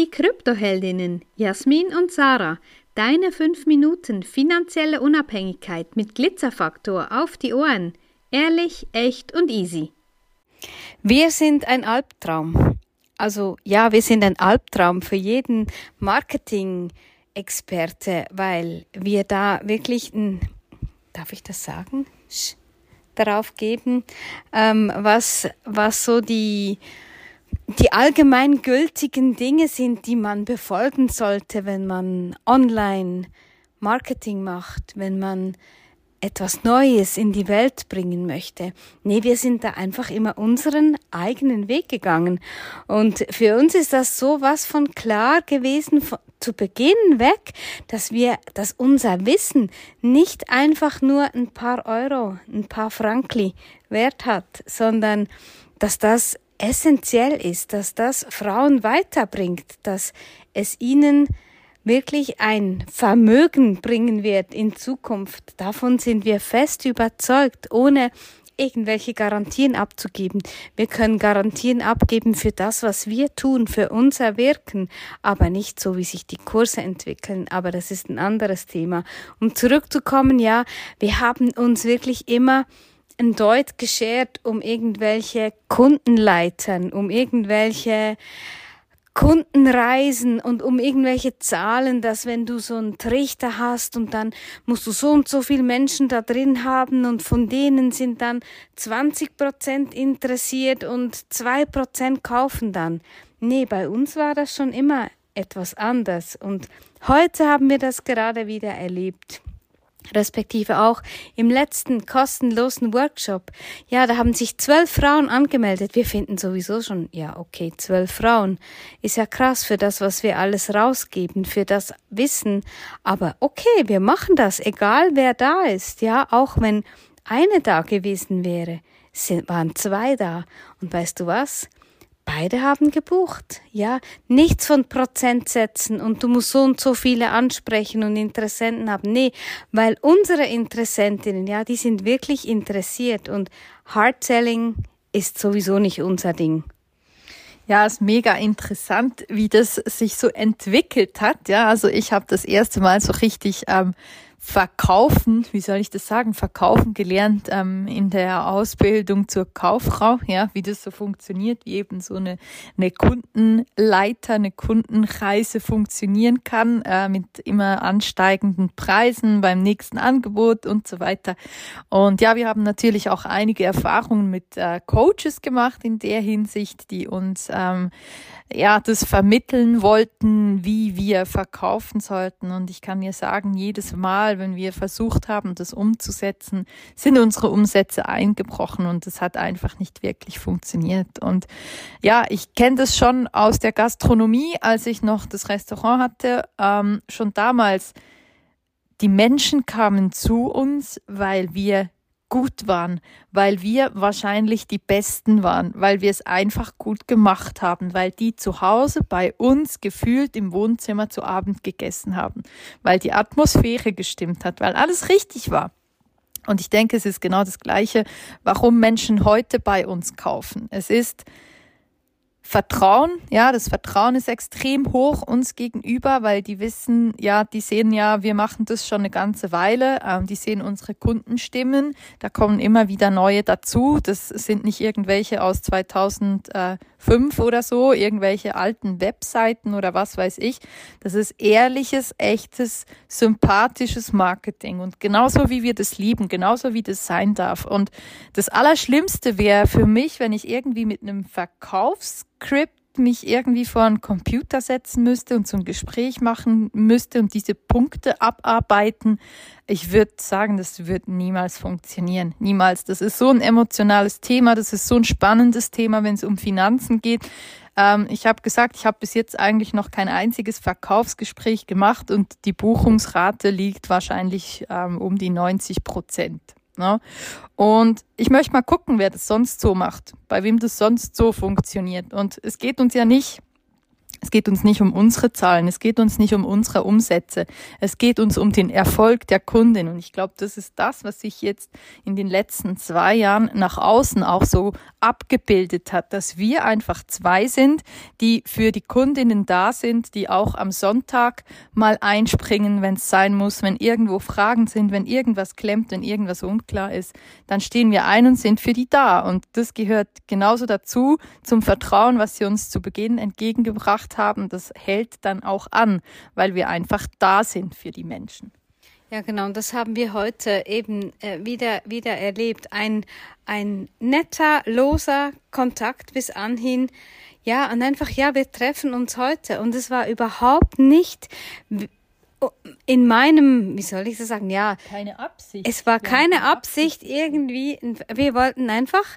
Die Kryptoheldinnen Jasmin und Sarah, deine 5 Minuten finanzielle Unabhängigkeit mit Glitzerfaktor auf die Ohren. Ehrlich, echt und easy. Wir sind ein Albtraum. Also ja, wir sind ein Albtraum für jeden Marketing-Experte, weil wir da wirklich ein, darf ich das sagen? darauf geben, ähm, was, was so die, die allgemeingültigen Dinge sind, die man befolgen sollte, wenn man online Marketing macht, wenn man etwas Neues in die Welt bringen möchte. Nee, wir sind da einfach immer unseren eigenen Weg gegangen. Und für uns ist das so was von klar gewesen von, zu Beginn weg, dass wir, dass unser Wissen nicht einfach nur ein paar Euro, ein paar Frankli wert hat, sondern dass das essentiell ist, dass das Frauen weiterbringt, dass es ihnen wirklich ein Vermögen bringen wird in Zukunft. Davon sind wir fest überzeugt, ohne irgendwelche Garantien abzugeben. Wir können Garantien abgeben für das, was wir tun, für unser Wirken, aber nicht so, wie sich die Kurse entwickeln. Aber das ist ein anderes Thema. Um zurückzukommen, ja, wir haben uns wirklich immer ein Deut geschert um irgendwelche Kundenleitern, um irgendwelche Kundenreisen und um irgendwelche Zahlen, dass wenn du so einen Trichter hast und dann musst du so und so viele Menschen da drin haben und von denen sind dann 20 Prozent interessiert und zwei Prozent kaufen dann. Nee, bei uns war das schon immer etwas anders und heute haben wir das gerade wieder erlebt respektive auch im letzten kostenlosen Workshop. Ja, da haben sich zwölf Frauen angemeldet. Wir finden sowieso schon, ja, okay, zwölf Frauen ist ja krass für das, was wir alles rausgeben, für das Wissen. Aber okay, wir machen das, egal wer da ist. Ja, auch wenn eine da gewesen wäre, sind, waren zwei da. Und weißt du was? Beide haben gebucht, ja. Nichts von Prozentsätzen und du musst so und so viele ansprechen und Interessenten haben. Nee, weil unsere Interessentinnen, ja, die sind wirklich interessiert und Hard Selling ist sowieso nicht unser Ding. Ja, ist mega interessant, wie das sich so entwickelt hat. Ja, also ich habe das erste Mal so richtig ähm, verkaufen, wie soll ich das sagen, verkaufen gelernt ähm, in der Ausbildung zur Kauffrau, ja, wie das so funktioniert, wie eben so eine, eine Kundenleiter, eine Kundenreise funktionieren kann, äh, mit immer ansteigenden Preisen beim nächsten Angebot und so weiter. Und ja, wir haben natürlich auch einige Erfahrungen mit äh, Coaches gemacht in der Hinsicht, die uns ähm, ja, das vermitteln wollten, wie wir verkaufen sollten. Und ich kann mir sagen, jedes Mal, wenn wir versucht haben, das umzusetzen, sind unsere Umsätze eingebrochen und es hat einfach nicht wirklich funktioniert. Und ja, ich kenne das schon aus der Gastronomie, als ich noch das Restaurant hatte, ähm, schon damals. Die Menschen kamen zu uns, weil wir gut waren, weil wir wahrscheinlich die Besten waren, weil wir es einfach gut gemacht haben, weil die zu Hause bei uns gefühlt im Wohnzimmer zu Abend gegessen haben, weil die Atmosphäre gestimmt hat, weil alles richtig war. Und ich denke, es ist genau das Gleiche, warum Menschen heute bei uns kaufen. Es ist, Vertrauen, ja, das Vertrauen ist extrem hoch uns gegenüber, weil die wissen, ja, die sehen ja, wir machen das schon eine ganze Weile, ähm, die sehen unsere Kundenstimmen, da kommen immer wieder neue dazu, das sind nicht irgendwelche aus 2005 oder so, irgendwelche alten Webseiten oder was weiß ich, das ist ehrliches, echtes, sympathisches Marketing. Und genauso wie wir das lieben, genauso wie das sein darf. Und das Allerschlimmste wäre für mich, wenn ich irgendwie mit einem Verkaufs Script mich irgendwie vor einen Computer setzen müsste und so ein Gespräch machen müsste und diese Punkte abarbeiten, ich würde sagen, das wird niemals funktionieren. Niemals. Das ist so ein emotionales Thema, das ist so ein spannendes Thema, wenn es um Finanzen geht. Ähm, ich habe gesagt, ich habe bis jetzt eigentlich noch kein einziges Verkaufsgespräch gemacht und die Buchungsrate liegt wahrscheinlich ähm, um die 90 Prozent. Ne? Und ich möchte mal gucken, wer das sonst so macht, bei wem das sonst so funktioniert. Und es geht uns ja nicht Es geht uns nicht um unsere Zahlen, es geht uns nicht um unsere Umsätze, es geht uns um den Erfolg der Kundin. Und ich glaube, das ist das, was sich jetzt in den letzten zwei Jahren nach außen auch so abgebildet hat, dass wir einfach zwei sind, die für die Kundinnen da sind, die auch am Sonntag mal einspringen, wenn es sein muss, wenn irgendwo Fragen sind, wenn irgendwas klemmt, wenn irgendwas unklar ist, dann stehen wir ein und sind für die da. Und das gehört genauso dazu zum Vertrauen, was sie uns zu Beginn entgegengebracht gemacht haben, das hält dann auch an, weil wir einfach da sind für die Menschen. Ja, genau. Und das haben wir heute eben äh, wieder, wieder erlebt. Ein, ein netter, loser Kontakt bis anhin. Ja, und einfach, ja, wir treffen uns heute. Und es war überhaupt nicht in meinem, wie soll ich das sagen, ja. Keine Absicht. Es war keine Absicht irgendwie. Wir wollten einfach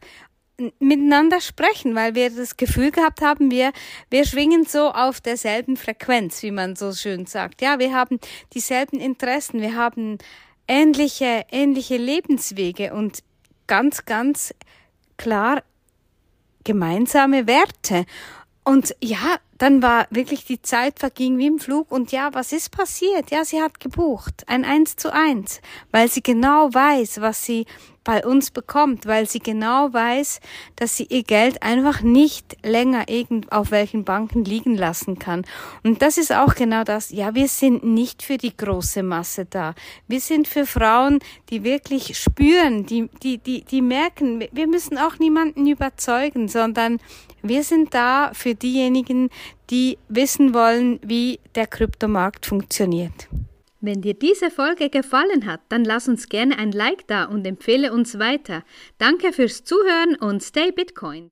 miteinander sprechen, weil wir das Gefühl gehabt haben, wir, wir schwingen so auf derselben Frequenz, wie man so schön sagt. Ja, wir haben dieselben Interessen, wir haben ähnliche, ähnliche Lebenswege und ganz, ganz klar gemeinsame Werte. Und ja, dann war wirklich die Zeit verging wie im Flug und ja, was ist passiert? Ja, sie hat gebucht, ein Eins zu eins, weil sie genau weiß, was sie bei uns bekommt, weil sie genau weiß, dass sie ihr Geld einfach nicht länger irgend auf welchen Banken liegen lassen kann. Und das ist auch genau das. Ja, wir sind nicht für die große Masse da. Wir sind für Frauen, die wirklich spüren, die, die, die, die merken, wir müssen auch niemanden überzeugen, sondern wir sind da für diejenigen, die wissen wollen, wie der Kryptomarkt funktioniert. Wenn dir diese Folge gefallen hat, dann lass uns gerne ein Like da und empfehle uns weiter. Danke fürs Zuhören und stay Bitcoin.